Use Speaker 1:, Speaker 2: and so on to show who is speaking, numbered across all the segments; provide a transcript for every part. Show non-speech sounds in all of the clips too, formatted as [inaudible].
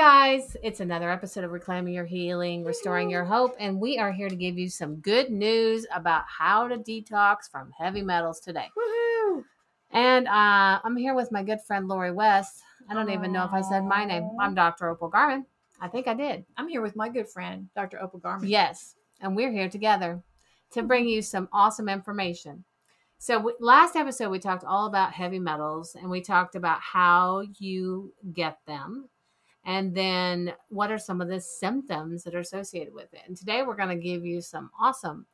Speaker 1: guys, it's another episode of Reclaiming Your Healing, Restoring Your Hope, and we are here to give you some good news about how to detox from heavy metals today.
Speaker 2: Woohoo!
Speaker 1: And uh, I'm here with my good friend Lori West. I don't even know if I said my name. I'm Dr. Opal Garman. I think I did.
Speaker 2: I'm here with my good friend, Dr. Opal Garman.
Speaker 1: Yes, and we're here together to bring you some awesome information. So, last episode, we talked all about heavy metals and we talked about how you get them and then what are some of the symptoms that are associated with it. And today, we're going to give you some awesome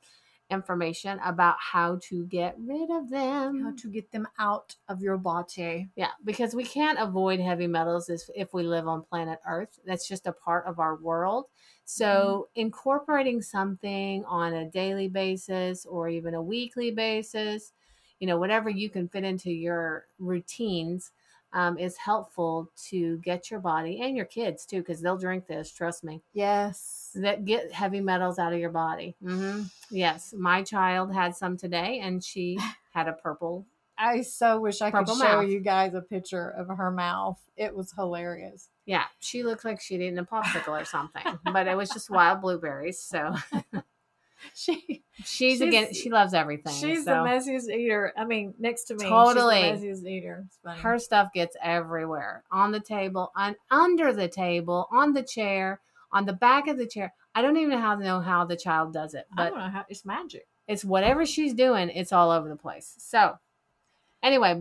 Speaker 1: information about how to get rid of them.
Speaker 2: How to get them out of your body.
Speaker 1: Yeah, because we can't avoid heavy metals if, if we live on planet Earth. That's just a part of our world. Mm-hmm. So, incorporating something on a daily basis or even a weekly basis, you know, whatever you can fit into your routines um, is helpful to get your body and your kids too, because they'll drink this, trust me.
Speaker 2: Yes.
Speaker 1: That get heavy metals out of your body. Mm-hmm. Yes, my child had some today and she [laughs] had a purple
Speaker 2: I so wish I could show
Speaker 1: mouth.
Speaker 2: you guys a picture of her mouth. It was hilarious.
Speaker 1: Yeah, she looked like she'd eaten a popsicle or something, but it was just wild blueberries. So [laughs] [laughs]
Speaker 2: She
Speaker 1: she's,
Speaker 2: She's-
Speaker 1: again, she loves everything.
Speaker 2: she's
Speaker 1: so
Speaker 2: the messiest eater. I mean, next to me,
Speaker 1: Totally.
Speaker 2: messiest eater.
Speaker 1: Her stuff gets everywhere on the table, on under the table, on the chair, on the back of the chair. I don't even know how to know how the child does it,
Speaker 2: I
Speaker 1: but
Speaker 2: don't know how it's magic.
Speaker 1: it's whatever she's doing, it's all over the place. So, anyway,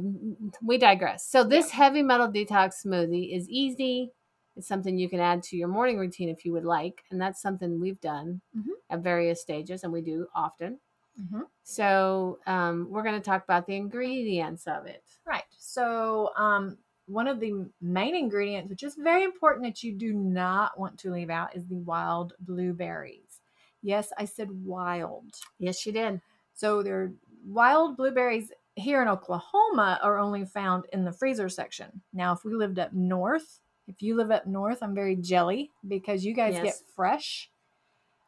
Speaker 1: we digress. So, this heavy metal detox smoothie is easy. It's something you can add to your morning routine if you would like. And that's something we've done
Speaker 2: Mhm.
Speaker 1: at various stages and we do often.
Speaker 2: Mm-hmm.
Speaker 1: So, um, we're going to talk about the ingredients of it.
Speaker 2: Right. So, um, one of the main ingredients, which is very important that you do not want to leave out, is the wild blueberries. Yes, I said wild.
Speaker 1: Yes, she did.
Speaker 2: So, they're wild blueberries here in Oklahoma are only found in the freezer section. Now, if we lived up north, if you live up north, I'm very jelly because you guys
Speaker 1: Yes.
Speaker 2: get fresh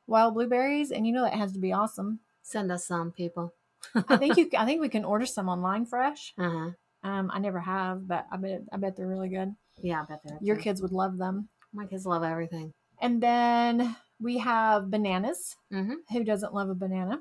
Speaker 2: wild blueberries, and you know that has to be awesome.
Speaker 1: Send us some people.
Speaker 2: I think you, [laughs] I think we can order some online fresh.
Speaker 1: Uh huh.
Speaker 2: Um, I never have, but I bet, I bet they're really good.
Speaker 1: Yeah, I bet they're
Speaker 2: Your kids would love them.
Speaker 1: My kids love everything.
Speaker 2: And then we have bananas.
Speaker 1: Mm-hmm.
Speaker 2: Who doesn't love a banana?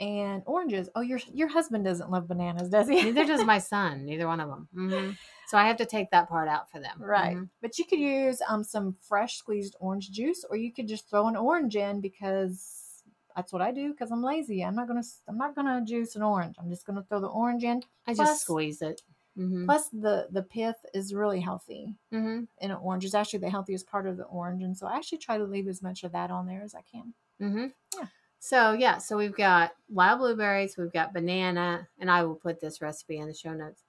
Speaker 2: And oranges. Oh, your your husband doesn't love bananas, does he?
Speaker 1: Neither does my [laughs] son. Neither one of them. hmm So I have to take that part out for them.
Speaker 2: right.
Speaker 1: Mhm.
Speaker 2: But you could use um some fresh squeezed orange juice, or you could just throw an orange in because that's what I do because I'm lazy. I'm not gonna I'm not gonna juice an orange. I'm just gonna throw the orange in.
Speaker 1: I
Speaker 2: Plus-
Speaker 1: just squeeze it. Mm-hmm.
Speaker 2: Plus the the pith is really healthy.
Speaker 1: Mm-hmm.
Speaker 2: in an orange is actually the healthiest part of the orange, and so I actually try to leave as much of that on there as I can.
Speaker 1: Mm-hmm.
Speaker 2: Yeah.
Speaker 1: So yeah, so we've got wild blueberries, we've got banana, and I will put this recipe in the show notes.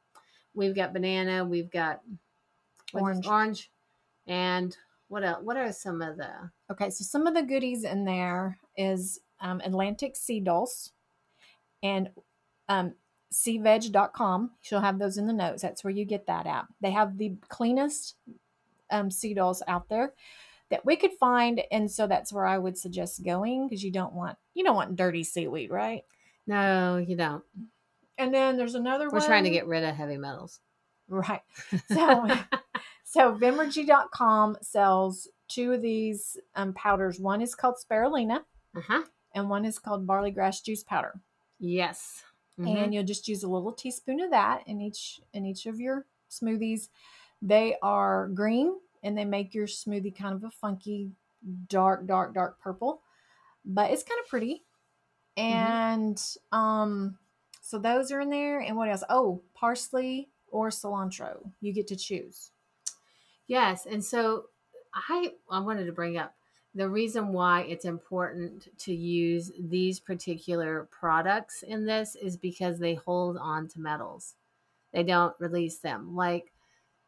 Speaker 1: We've got banana, we've got
Speaker 2: Orange.
Speaker 1: orange, and what else? What are some of the?
Speaker 2: Okay, so some of the goodies in there is um, Atlantic Sea Dulse and um, seaveg.com. She'll have those in the notes. That's where you get that at. They have the cleanest um, sea dulse out there that we could find, and so that's where I would suggest going because you don't want you don't want dirty seaweed, right?
Speaker 1: No, you don't.
Speaker 2: And then there's another one.
Speaker 1: We're
Speaker 2: one.
Speaker 1: trying to get rid of heavy metals.
Speaker 2: right. [laughs] So So Vimergy.com sells two of these um, powders. One is called spirulina
Speaker 1: Uh huh.
Speaker 2: and one is called barley grass juice powder.
Speaker 1: Yes. Mhm.
Speaker 2: And you'll just use a little teaspoon of that in each in each of your smoothies. They are green and they make your smoothie kind of a funky dark dark dark purple. But it's kind of pretty. And um so those are in there and what else? Oh, parsley or cilantro. You get to choose.
Speaker 1: Yes, and so I I wanted to bring up the reason why it's important to use these particular products in this is because they hold on to metals. They don't release them. Like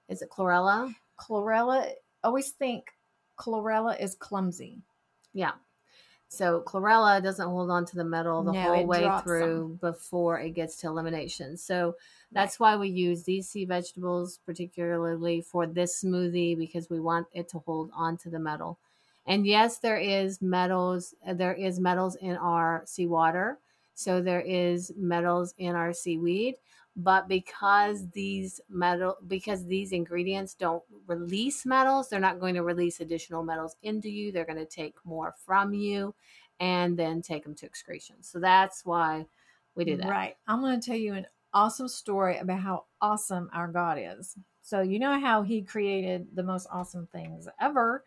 Speaker 1: is it chlorella?
Speaker 2: Chlorella always think chlorella is clumsy
Speaker 1: Yeah. So chlorella doesn't hold on to the metal the
Speaker 2: No,
Speaker 1: whole way through before it gets to elimination. So that's why we use these sea vegetables particularly for this smoothie because we want it to hold on to the metal. And yes, there is metals uh, there is metals in our seawater. So there is metals in our seaweed, but because these metal because these ingredients don't release metals they're not going to release additional metals into you they're going to take more from you and then take them to excretion so that's why we do that
Speaker 2: Right. I'm going to tell you an awesome story about how awesome our God is. So, you know how He created the most awesome things ever?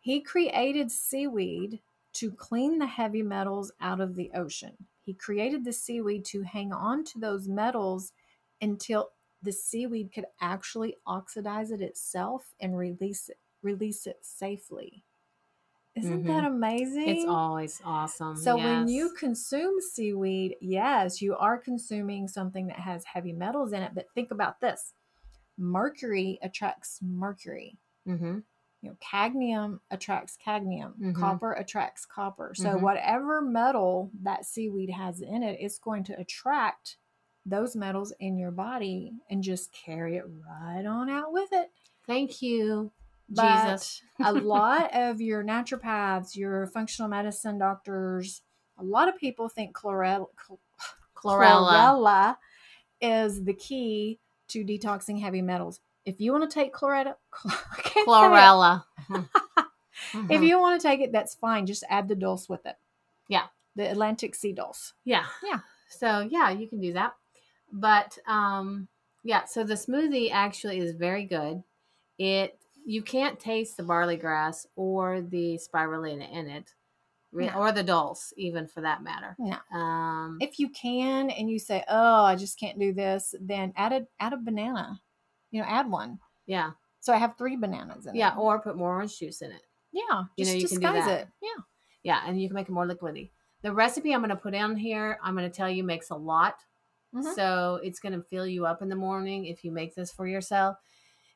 Speaker 2: He created seaweed to clean the heavy metals out of the ocean. He created the seaweed to hang on to those metals until the seaweed could actually oxidize it itself and release it release it safely. Isn't that amazing?
Speaker 1: it's always awesome
Speaker 2: So when you consume seaweed, yes, you are consuming something that has heavy metals in it. But think about this: mercury attracts mercury.
Speaker 1: Mhm.
Speaker 2: You know, cadmium attracts cadmium.
Speaker 1: Mhm.
Speaker 2: Copper attracts copper. So
Speaker 1: Mhm.
Speaker 2: whatever metal that seaweed has in it, it's going to attract those metals in your body and just carry it right on out with it.
Speaker 1: thank you
Speaker 2: But
Speaker 1: jesus [laughs]
Speaker 2: a lot of your naturopaths, your functional medicine doctors, a lot of people think chlorella, chl- [sighs]
Speaker 1: chlorella
Speaker 2: chlorella is the key to detoxing heavy metals. If you want to take chlorella, [laughs] I can't say it.
Speaker 1: chlorella [laughs]
Speaker 2: if you want to take it, that's fine. Just add the dulse with it.
Speaker 1: Yeah.
Speaker 2: the Atlantic Sea dulse.
Speaker 1: Yeah.
Speaker 2: Yeah.
Speaker 1: So yeah, you can do that. But um yeah, so the smoothie actually is very good. It you can't taste the barley grass or the spirulina in it.
Speaker 2: No.
Speaker 1: Or the dulse, even for that matter.
Speaker 2: No.
Speaker 1: Um
Speaker 2: If you can, and you say, "Oh, I just can't do this," then add a add a banana. You know, add one.
Speaker 1: yeah.
Speaker 2: So I have three bananas in
Speaker 1: Yeah.
Speaker 2: it.
Speaker 1: Yeah, or put more orange juice in it.
Speaker 2: yeah,
Speaker 1: You
Speaker 2: just
Speaker 1: know, you can do
Speaker 2: disguise
Speaker 1: that.
Speaker 2: it. Yeah.
Speaker 1: Yeah, and you can make it more liquidy. The recipe I'm gonna put in here, I'm gonna tell you makes a lot.
Speaker 2: Mhm.
Speaker 1: So it's going to fill you up in the morning if you make this for yourself.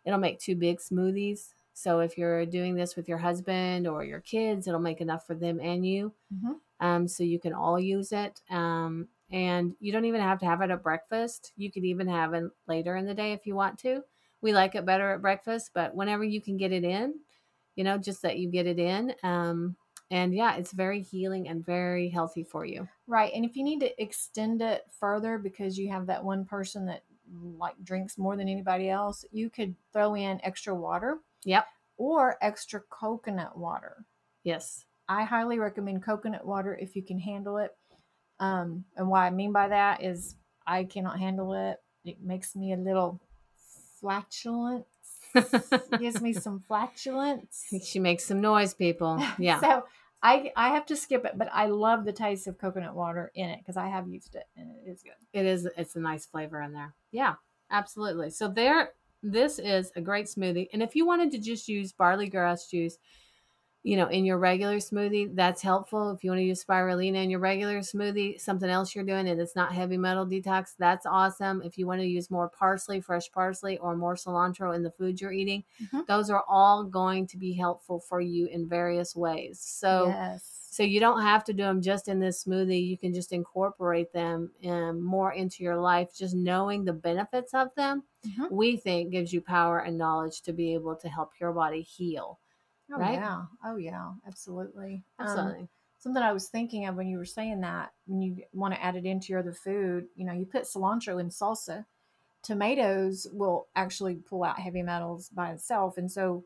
Speaker 1: It'll make two big smoothies. So if you're doing this with your husband or your kids, it'll make enough for them and you.
Speaker 2: Mhm.
Speaker 1: Um, so you can all use it. Um, and you don't even have to have it at breakfast. You could even have it later in the day if you want to. We like it better at breakfast, but whenever you can get it in, you know, just that you get it in. Um, and yeah, it's very healing and very healthy for you.
Speaker 2: Right. And if you need to extend it further because you have that one person that like drinks more than anybody else, you could throw in extra water.
Speaker 1: Yep.
Speaker 2: Or extra coconut water.
Speaker 1: Yes.
Speaker 2: I highly recommend coconut water if you can handle it. Um, and what I mean by that is I cannot handle it. It makes me a little flatulent. gives me some [laughs] flatulence.
Speaker 1: She makes some noise, people. [laughs] Yeah.
Speaker 2: So I I have to skip it, but I love the taste of coconut water in it because I have used it and it is good.
Speaker 1: it is it's a nice flavor in there. Yeah, absolutely. So there this is a great smoothie. And if you wanted to just use barley grass juice, you know, in your regular smoothie, that's helpful. If you want to use spirulina in your regular smoothie, something else you're doing and it's not heavy metal detox, that's awesome. If you want to use more parsley, fresh parsley, or more cilantro in the food you're eating,
Speaker 2: Mhm.
Speaker 1: those are all going to be helpful for you in various ways. So
Speaker 2: yes.
Speaker 1: So you don't have to do them just in this smoothie. You can just incorporate them um, more into your life. Just knowing the benefits of them,
Speaker 2: Mhm.
Speaker 1: we think gives you power and knowledge to be able to help your body heal.
Speaker 2: Oh
Speaker 1: right?
Speaker 2: yeah. Oh yeah. Absolutely. Um,
Speaker 1: Absolutely.
Speaker 2: something I was thinking of when you were saying that, when you want to add it into your other food, you know, you put cilantro in salsa. Tomatoes will actually pull out heavy metals by itself, and so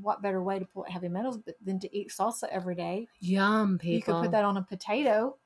Speaker 2: what better way to pull out heavy metals than to eat salsa every day?
Speaker 1: Yum, people.
Speaker 2: You could put that on a potato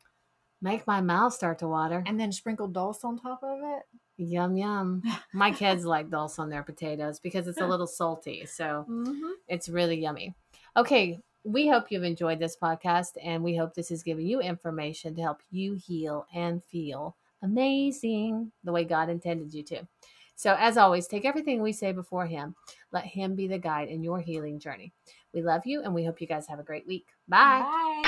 Speaker 1: Make my mouth start to water.
Speaker 2: and then sprinkle dulse on top of it.
Speaker 1: Yum, yum. My [laughs] kids like dulse on their potatoes because it's a little salty. So
Speaker 2: Mm-hmm.
Speaker 1: It's really yummy. Okay, we hope you've enjoyed this podcast and we hope this has given you information to help you heal and feel amazing the way God intended you to. So, as always, take everything we say before Him. Let Him be the guide in your healing journey. We love you and we hope you guys have a great week. Bye.
Speaker 2: Bye.